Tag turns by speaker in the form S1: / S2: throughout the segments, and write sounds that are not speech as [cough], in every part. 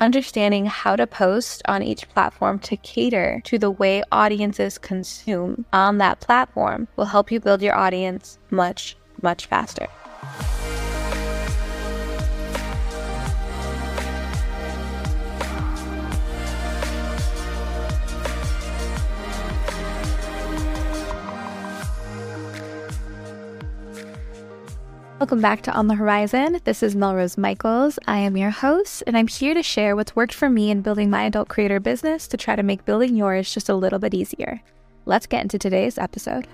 S1: Understanding how to post on each platform to cater to the way audiences consume on that platform will help you build your audience much, much faster. Welcome back to On the Whorizon. This is Melrose Michaels. I am your host, and I'm here to share what's worked for me in building my adult creator business to try to make building yours just a little bit easier. Let's get into today's episode.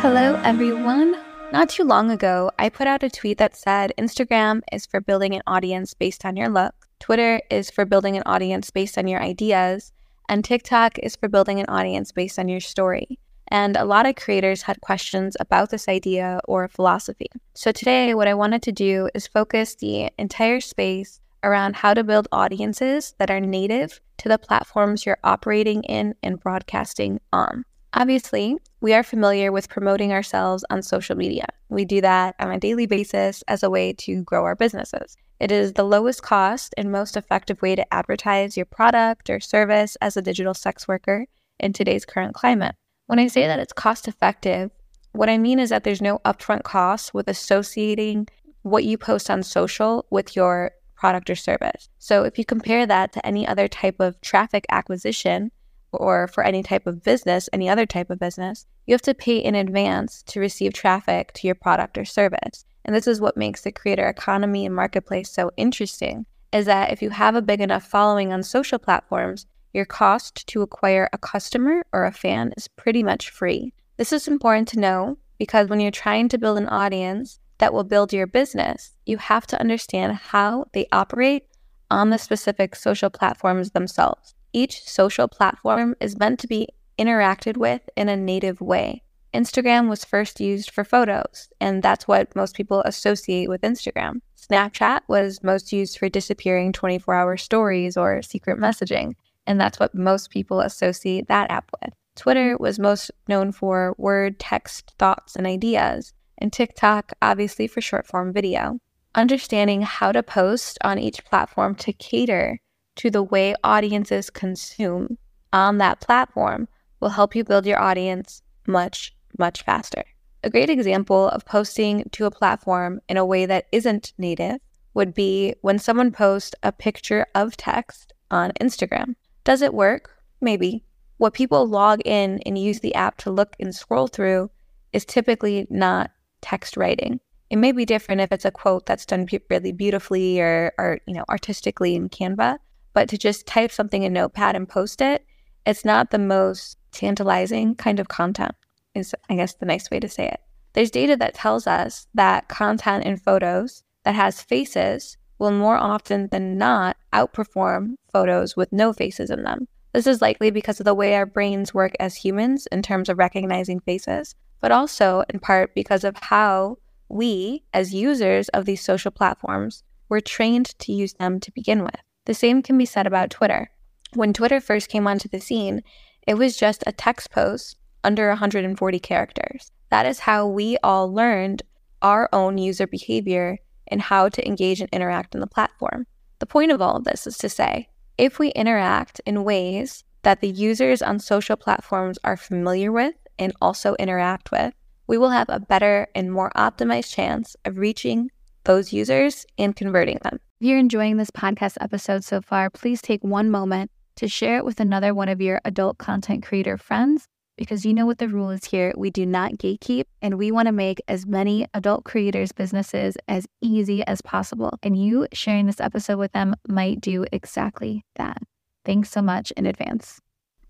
S1: Hello, everyone. Not too long ago, I put out a tweet that said Instagram is for building an audience based on your look, Twitter is for building an audience based on your ideas, and TikTok is for building an audience based on your story. And a lot of creators had questions about this idea or philosophy. So today, what I wanted to do is focus the entire space around how to build audiences that are native to the platforms you're operating in and broadcasting on. Obviously, we are familiar with promoting ourselves on social media. We do that on a daily basis as a way to grow our businesses. It is the lowest cost and most effective way to advertise your product or service as a digital sex worker in today's current climate. When I say that it's cost effective, what I mean is that there's no upfront cost with associating what you post on social with your product or service. So if you compare that to any other type of traffic acquisition or for any type of business, any other type of business, you have to pay in advance to receive traffic to your product or service. And this is what makes the creator economy and marketplace so interesting is that if you have a big enough following on social platforms, your cost to acquire a customer or a fan is pretty much free. This is important to know because when you're trying to build an audience that will build your business, you have to understand how they operate on the specific social platforms themselves. Each social platform is meant to be interacted with in a native way. Instagram was first used for photos, and that's what most people associate with Instagram. Snapchat was most used for disappearing 24 hour stories or secret messaging. And that's what most people associate that app with. Twitter mm-hmm. was most known for word, text, thoughts, and ideas, and TikTok, obviously, for short form video. Understanding how to post on each platform to cater to the way audiences consume on that platform will help you build your audience much, much faster. A great example of posting to a platform in a way that isn't native would be when someone posts a picture of text on Instagram. Does it work? Maybe. What people log in and use the app to look and scroll through is typically not text writing. It may be different if it's a quote that's done really beautifully or, or you know artistically in Canva, but to just type something in Notepad and post it, it's not the most tantalizing kind of content. Is I guess the nice way to say it. There's data that tells us that content in photos that has faces will more often than not outperform photos with no faces in them. This is likely because of the way our brains work as humans in terms of recognizing faces, but also in part because of how we, as users of these social platforms, were trained to use them to begin with. The same can be said about Twitter. When Twitter first came onto the scene, it was just a text post under 140 characters. That is how we all learned our own user behavior and how to engage and interact on the platform. The point of all of this is to say if we interact in ways that the users on social platforms are familiar with and also interact with, we will have a better and more optimized chance of reaching those users and converting them. If you're enjoying this podcast episode so far, please take one moment to share it with another one of your adult content creator friends because you know what the rule is here. We do not gatekeep, and we want to make as many adult creators' businesses as easy as possible. And you sharing this episode with them might do exactly that. Thanks so much in advance.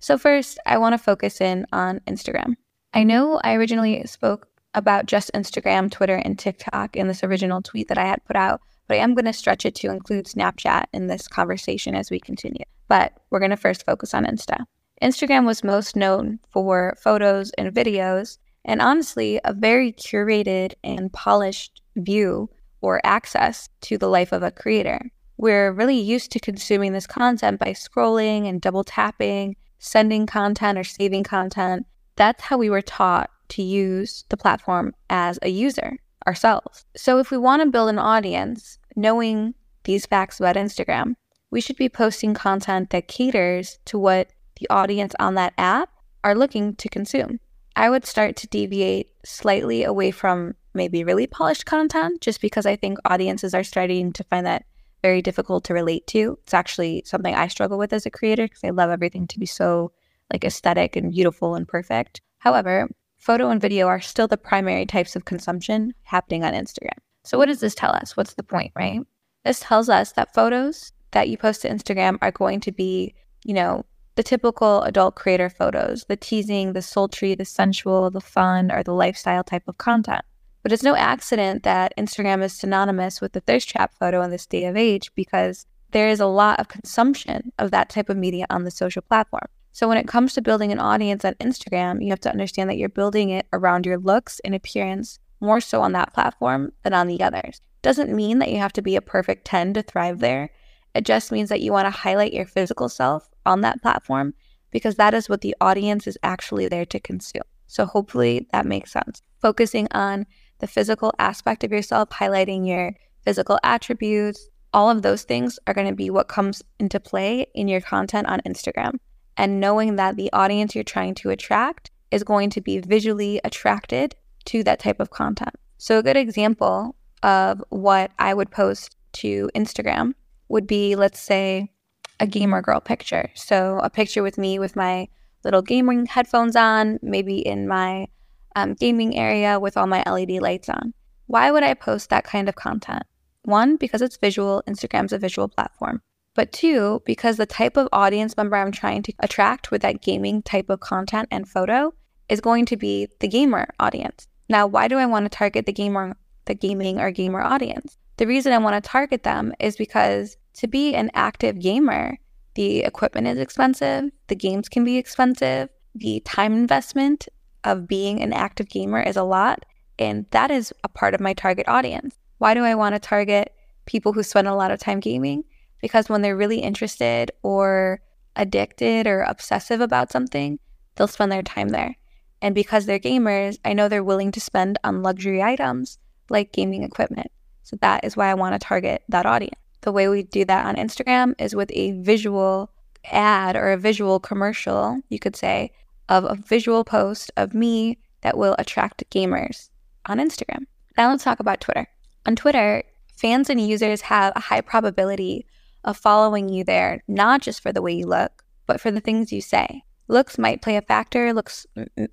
S1: So, first, I want to focus in on Instagram. I know I originally spoke about just Instagram, Twitter, and TikTok in this original tweet that I had put out, but I am going to stretch it to include Snapchat in this conversation as we continue. But we're going to first focus on Insta. Instagram was most known for photos and videos, and honestly, a very curated and polished view or access to the life of a creator. We're really used to consuming this content by scrolling and double tapping, sending content or saving content. That's how we were taught to use the platform as a user. ourselves. So if we want to build an audience, knowing these facts about Instagram, we should be posting content that caters to what the audience on that app are looking to consume. I would start to deviate slightly away from maybe really polished content just because I think audiences are starting to find that very difficult to relate to. It's actually something I struggle with as a creator because I love everything to be so like aesthetic and beautiful and perfect. However, photo and video are still the primary types of consumption happening on Instagram. So what does this tell us? What's the point, right? This tells us that photos that you post to Instagram are going to be, you know, the typical adult creator photos, the teasing, the sultry, the sensual, the fun, or the lifestyle type of content. But it's no accident that Instagram is synonymous with the thirst trap photo in this day of age because there is a lot of consumption of that type of media on the social platform. So when it comes to building an audience on Instagram, you have to understand that you're building it around your looks and appearance more so on that platform than on the others. Doesn't mean that you have to be a perfect 10 to thrive there. It just means that you want to highlight your physical self on that platform because that is what the audience is actually there to consume. So hopefully that makes sense. Focusing on the physical aspect of yourself, highlighting your physical attributes, all of those things are going to be what comes into play in your content on Instagram. And knowing that the audience you're trying to attract is going to be visually attracted to that type of content. So, a good example of what I would post to Instagram would be, let's say, a gamer girl picture. So, a picture with me with my little gaming headphones on, maybe in my um, gaming area with all my LED lights on. Why would I post that kind of content? One, because it's visual, Instagram's a visual platform. But two, because the type of audience member I'm trying to attract with that gaming type of content and photo is going to be the gamer audience. Now, why do I want to target the gamer, the gaming or gamer audience? The reason I want to target them is because to be an active gamer, the equipment is expensive, the games can be expensive, the time investment of being an active gamer is a lot. And that is a part of my target audience. Why do I want to target people who spend a lot of time gaming? Because when they're really interested or addicted or obsessive about something, they'll spend their time there. And because they're gamers, I know they're willing to spend on luxury items like gaming equipment. So that is why I want to target that audience. The way we do that on Instagram is with a visual ad or a visual commercial, you could say, of a visual post of me that will attract gamers on Instagram. Now let's talk about Twitter. On Twitter, fans and users have a high probability of following you there, not just for the way you look, but for the things you say. Looks might play a factor, looks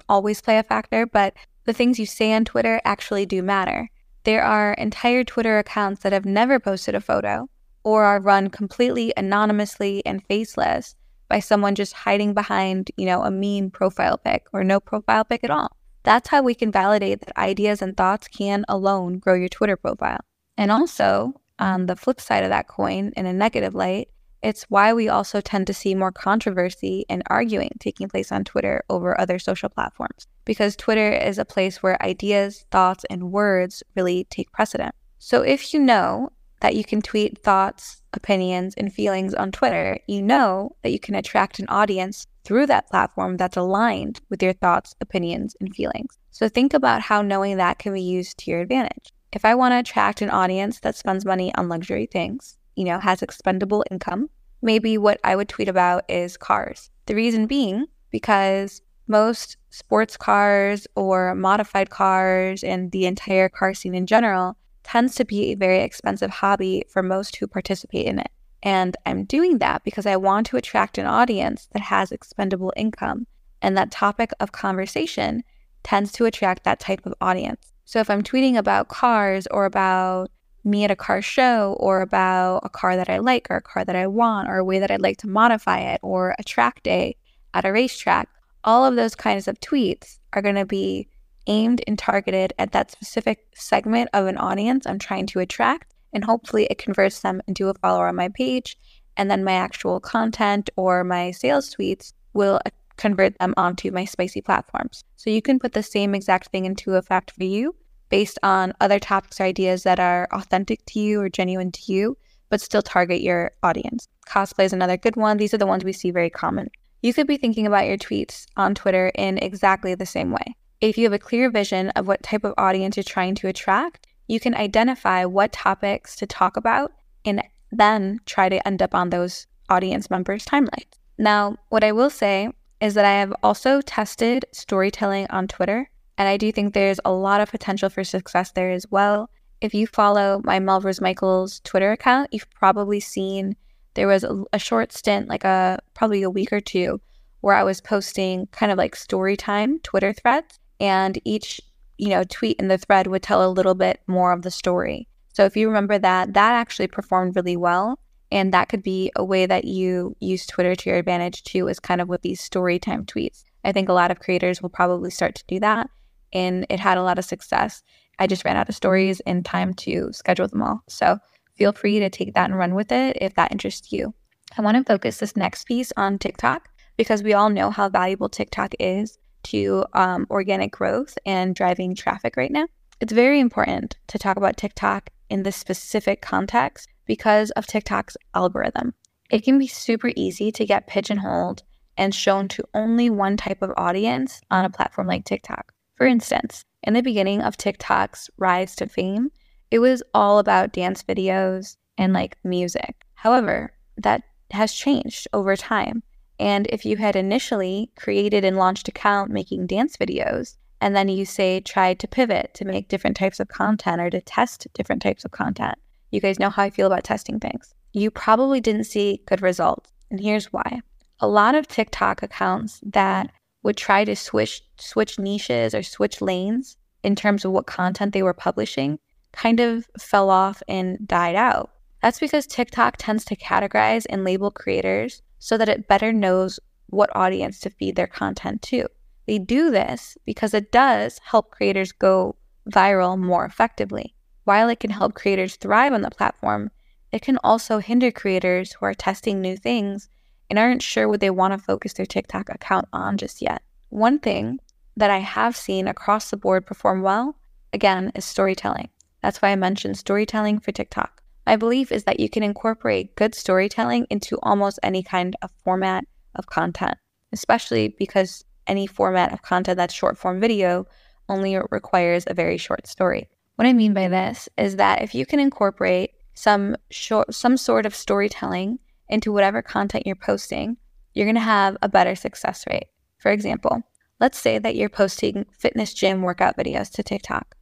S1: always play a factor, but the things you say on Twitter actually do matter. There are entire Twitter accounts that have never posted a photo or are run completely anonymously and faceless by someone just hiding behind, you know, a meme profile pic or no profile pic at all. That's how we can validate that ideas and thoughts can alone grow your Twitter profile. And also, on the flip side of that coin, in a negative light, it's why we also tend to see more controversy and arguing taking place on Twitter over other social platforms. Because Twitter is a place where ideas, thoughts, and words really take precedent. So if you know that you can tweet thoughts, opinions, and feelings on Twitter, you know that you can attract an audience through that platform that's aligned with your thoughts, opinions, and feelings. So think about how knowing that can be used to your advantage. If I want to attract an audience that spends money on luxury things, you know, has expendable income, maybe what I would tweet about is cars. The reason being because most sports cars or modified cars and the entire car scene in general tends to be a very expensive hobby for most who participate in it. And I'm doing that because I want to attract an audience that has expendable income. And that topic of conversation tends to attract that type of audience. So if I'm tweeting about cars or about me at a car show or about a car that I like or a car that I want or a way that I'd like to modify it or a track day at a racetrack, all of those kinds of tweets are going to be aimed and targeted at that specific segment of an audience I'm trying to attract. And hopefully it converts them into a follower on my page. And then my actual content or my sales tweets will uh, convert them onto my spicy platforms. So you can put the same exact thing into effect for you based on other topics or ideas that are authentic to you or genuine to you, but still target your audience. Cosplay is another good one. These are the ones we see very common. You could be thinking about your tweets on Twitter in exactly the same way. If you have a clear vision of what type of audience you're trying to attract, you can identify what topics to talk about and then try to end up on those audience members' timelines. Now, what I will say is that I have also tested storytelling on Twitter, and I do think there's a lot of potential for success there as well. If you follow my Melrose Michaels Twitter account, you've probably seen there was a, a short stint, like a probably a week or two, where I was posting kind of like story time Twitter threads, and each you know tweet in the thread would tell a little bit more of the story. So if you remember that, that actually performed really well. And that could be a way that you use Twitter to your advantage too, is kind of with these story time tweets. I think a lot of creators will probably start to do that. And it had a lot of success. I just ran out of stories in time to schedule them all. So feel free to take that and run with it if that interests you. I want to focus this next piece on TikTok because we all know how valuable TikTok is to um, organic growth and driving traffic right now. It's very important to talk about TikTok in this specific context because of TikTok's algorithm. It can be super easy to get pigeonholed and shown to only one type of audience on a platform like TikTok. For instance, in the beginning of TikTok's rise to fame, it was all about dance videos and like music. However, that has changed over time. And if you had initially created and launched account making dance videos, and then you say tried to pivot to make different types of content or to test different types of content, you guys know how I feel about testing things. You probably didn't see good results. And here's why. A lot of TikTok accounts that would try to switch switch niches or switch lanes in terms of what content they were publishing kind of fell off and died out. That's because TikTok tends to categorize and label creators so that it better knows what audience to feed their content to. They do this because it does help creators go viral more effectively. While it can help creators thrive on the platform, it can also hinder creators who are testing new things and aren't sure what they want to focus their TikTok account on just yet. One thing that I have seen across the board perform well, again, is storytelling. That's why I mentioned storytelling for TikTok. My belief is that you can incorporate good storytelling into almost any kind of format of content, especially because any format of content that's short form video only requires a very short story. What I mean by this is that if you can incorporate some short, some sort of storytelling into whatever content you're posting, you're going to have a better success rate. For example, let's say that you're posting fitness gym workout videos to TikTok.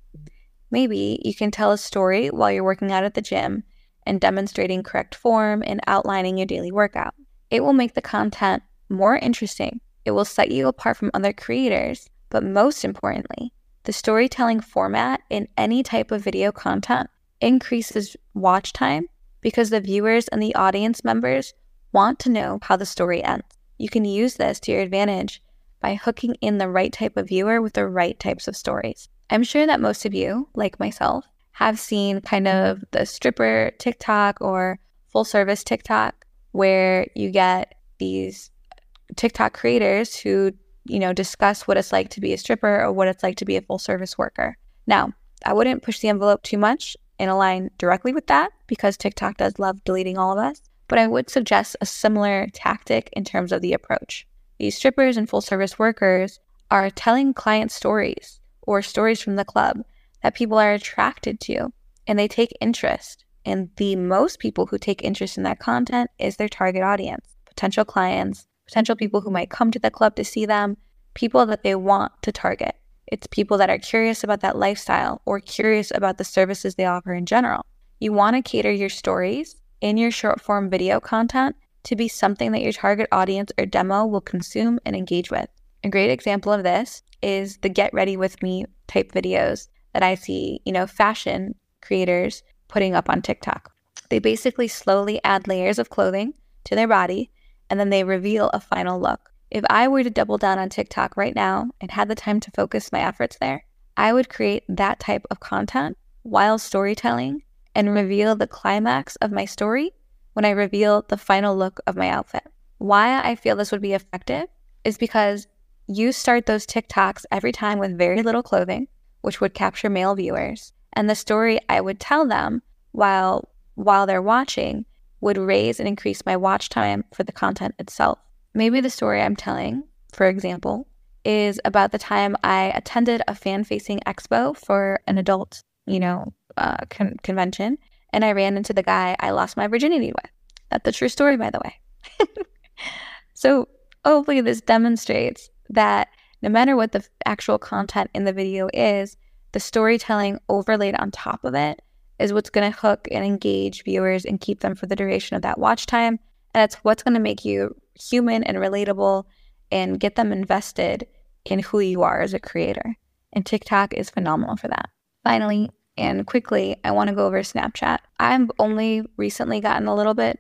S1: Maybe you can tell a story while you're working out at the gym and demonstrating correct form and outlining your daily workout. It will make the content more interesting. It will set you apart from other creators, but most importantly, the storytelling format in any type of video content increases watch time because the viewers and the audience members want to know how the story ends. You can use this to your advantage by hooking in the right type of viewer with the right types of stories. I'm sure that most of you, like myself, have seen kind mm-hmm. of the stripper TikTok or full service TikTok where you get these TikTok creators who you know, discuss what it's like to be a stripper or what it's like to be a full service worker. Now, I wouldn't push the envelope too much and align directly with that because TikTok does love deleting all of us, but I would suggest a similar tactic in terms of the approach. These strippers and full service workers are telling client stories or stories from the club that people are attracted to and they take interest. And the most people who take interest in that content is their target audience, potential clients, potential people who might come to the club to see them, people that they want to target. It's people that are curious about that lifestyle or curious about the services they offer in general. You want to cater your stories in your short form video content to be something that your target audience or demo will consume and engage with. A great example of this is the get ready with me type videos that I see, you know, fashion creators putting up on TikTok. They basically slowly add layers of clothing to their body and then they reveal a final look. If I were to double down on TikTok right now and had the time to focus my efforts there, I would create that type of content while storytelling and reveal the climax of my story when I reveal the final look of my outfit. Why I feel this would be effective is because you start those TikToks every time with very little clothing, which would capture male viewers, and the story I would tell them while while they're watching would raise and increase my watch time for the content itself. Maybe the story I'm telling, for example, is about the time I attended a fan facing expo for an adult, you know, uh, con- convention, and I ran into the guy I lost my virginity with. That's a true story, by the way. [laughs] so, hopefully, this demonstrates that no matter what the actual content in the video is, the storytelling overlaid on top of it is what's going to hook and engage viewers and keep them for the duration of that watch time. And it's what's going to make you human and relatable and get them invested in who you are as a creator. And TikTok is phenomenal for that. Finally, and quickly, I want to go over Snapchat. I've only recently gotten a little bit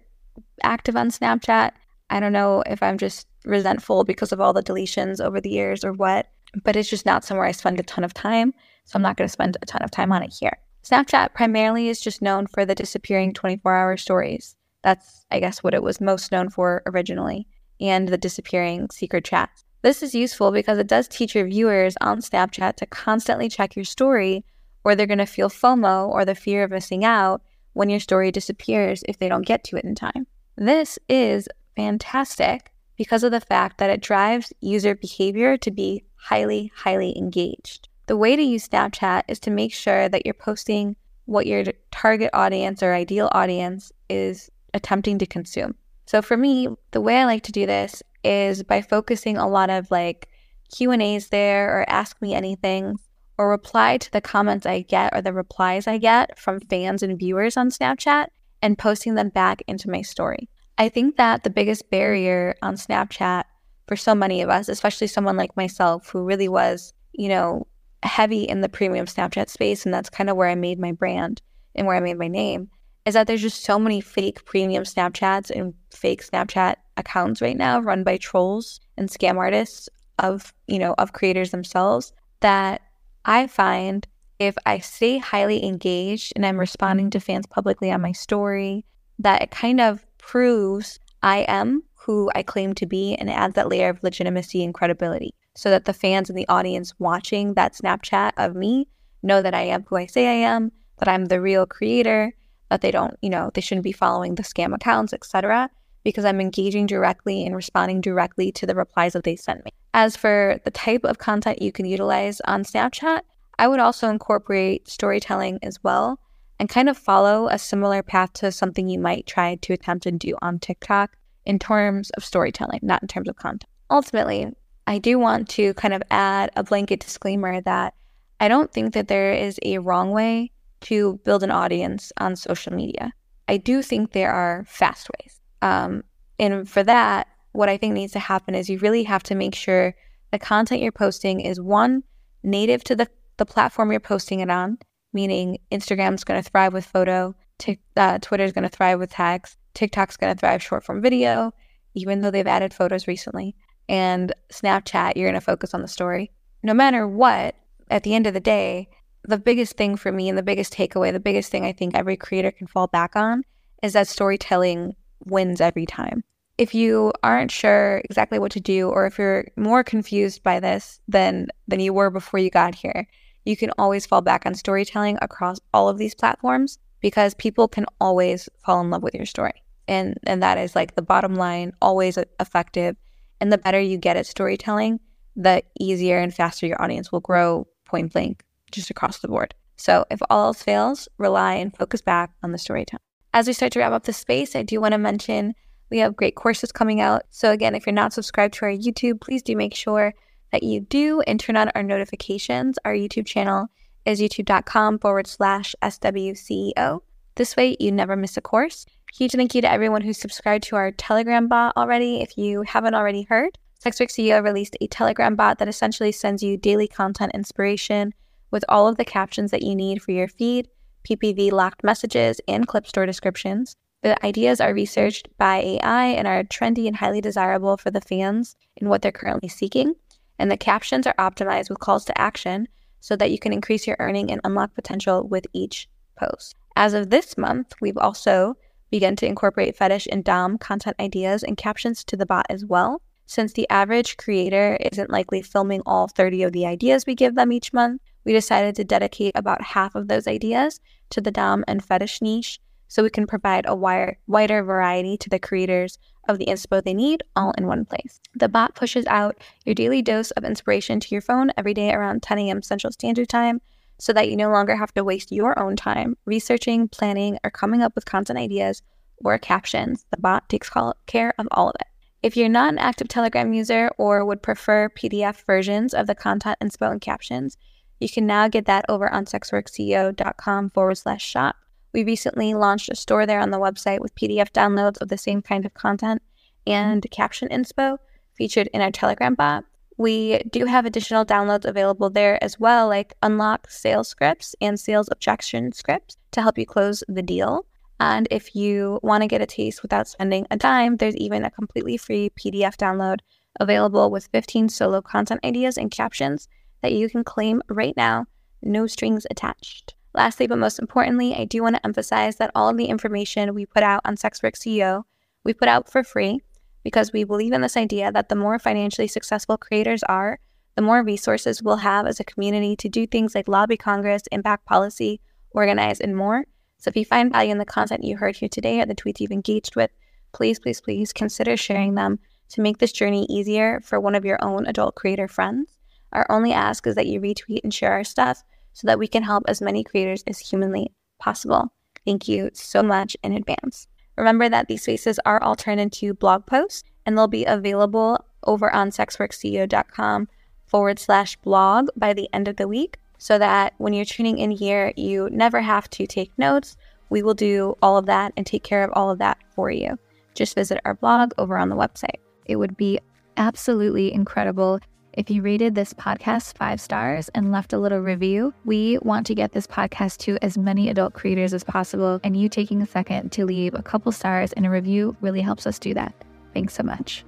S1: active on Snapchat. I don't know if I'm just resentful because of all the deletions over the years or what, but it's just not somewhere I spend a ton of time. So I'm not going to spend a ton of time on it here. Snapchat primarily is just known for the disappearing 24 hour stories. That's, I guess, what it was most known for originally, and the disappearing secret chats. This is useful because it does teach your viewers on Snapchat to constantly check your story, or they're going to feel FOMO or the fear of missing out when your story disappears if they don't get to it in time. This is fantastic because of the fact that it drives user behavior to be highly, highly engaged. The way to use Snapchat is to make sure that you're posting what your target audience or ideal audience is attempting to consume. So for me, the way I like to do this is by focusing a lot of like Q&As there or ask me anything or reply to the comments I get or the replies I get from fans and viewers on Snapchat and posting them back into my story. I think that the biggest barrier on Snapchat for so many of us, especially someone like myself who really was, you know, heavy in the premium Snapchat space, and that's kind of where I made my brand and where I made my name, is that there's just so many fake premium Snapchats and fake Snapchat accounts right now run by trolls and scam artists of, you know, of creators themselves that I find if I stay highly engaged and I'm responding to fans publicly on my story, that it kind of proves I am who I claim to be and adds that layer of legitimacy and credibility so that the fans and the audience watching that Snapchat of me know that I am who I say I am, that I'm the real creator, that they don't, you know, they shouldn't be following the scam accounts, etc because I'm engaging directly and responding directly to the replies that they send me. As for the type of content you can utilize on Snapchat, I would also incorporate storytelling as well and kind of follow a similar path to something you might try to attempt and do on TikTok in terms of storytelling, not in terms of content. Ultimately, I do want to kind of add a blanket disclaimer that I don't think that there is a wrong way to build an audience on social media. I do think there are fast ways. Um, and for that, what I think needs to happen is you really have to make sure the content you're posting is one, native to the, the platform you're posting it on, meaning Instagram's going to thrive with photo, t- uh, Twitter's going to thrive with tags, TikTok's going to thrive short form video, even though they've added photos recently, and Snapchat, you're going to focus on the story. No matter what, at the end of the day, the biggest thing for me and the biggest takeaway, the biggest thing I think every creator can fall back on is that storytelling wins every time. If you aren't sure exactly what to do, or if you're more confused by this than than you were before you got here, you can always fall back on storytelling across all of these platforms because people can always fall in love with your story. And and that is like the bottom line, always effective. And the better you get at storytelling, the easier and faster your audience will grow point blank just across the board. So if all else fails, rely and focus back on the storytelling. As we start to wrap up the space, I do want to mention we have great courses coming out. So, again, if you're not subscribed to our YouTube, please do make sure that you do and turn on our notifications. Our YouTube channel is youtube.com forward slash SWCEO. This way, you never miss a course. Huge thank you to everyone who's subscribed to our Telegram bot already. If you haven't already heard, Sex Work CEO released a Telegram bot that essentially sends you daily content inspiration with all of the captions that you need for your feed. PPV locked messages, and clip store descriptions. The ideas are researched by AI and are trendy and highly desirable for the fans in what they're currently seeking. And the captions are optimized with calls to action so that you can increase your earning and unlock potential with each post. As of this month, we've also begun to incorporate fetish and Dom content ideas and captions to the bot as well. Since the average creator isn't likely filming all 30 of the ideas we give them each month, we decided to dedicate about half of those ideas to the Dom and fetish niche so we can provide a wider, variety to the creators of the inspo they need all in one place. The bot pushes out your daily dose of inspiration to your phone every day around 10 a.m. Central Standard Time so that you no longer have to waste your own time researching, planning, or coming up with content ideas or captions. The bot takes care of all of it. If you're not an active Telegram user or would prefer PDF versions of the content inspo and captions, you can now get that over on sexworkceo.com forward slash shop. We recently launched a store there on the website with PDF downloads of the same kind of content and mm-hmm. caption inspo featured in our Telegram bot. We do have additional downloads available there as well, like unlock sales scripts and sales objection scripts to help you close the deal. And if you want to get a taste without spending a dime, there's even a completely free PDF download available with 15 solo content ideas and captions that you can claim right now, no strings attached. Lastly, but most importantly, I do want to emphasize that all of the information we put out on Sex Work CEO, we put out for free because we believe in this idea that the more financially successful creators are, the more resources we'll have as a community to do things like lobby Congress, impact policy, organize, and more. So if you find value in the content you heard here today or the tweets you've engaged with, please, please, please consider sharing them to make this journey easier for one of your own adult creator friends. Our only ask is that you retweet and share our stuff so that we can help as many creators as humanly possible. Thank you so much in advance. Remember that these spaces are all turned into blog posts and they'll be available over on sexworkceo.com forward slash blog by the end of the week so that when you're tuning in here, you never have to take notes. We will do all of that and take care of all of that for you. Just visit our blog over on the website.
S2: It would be absolutely incredible if you rated this podcast five stars and left a little review, we want to get this podcast to as many adult creators as possible. And you taking a second to leave a couple stars and a review really helps us do that. Thanks so much.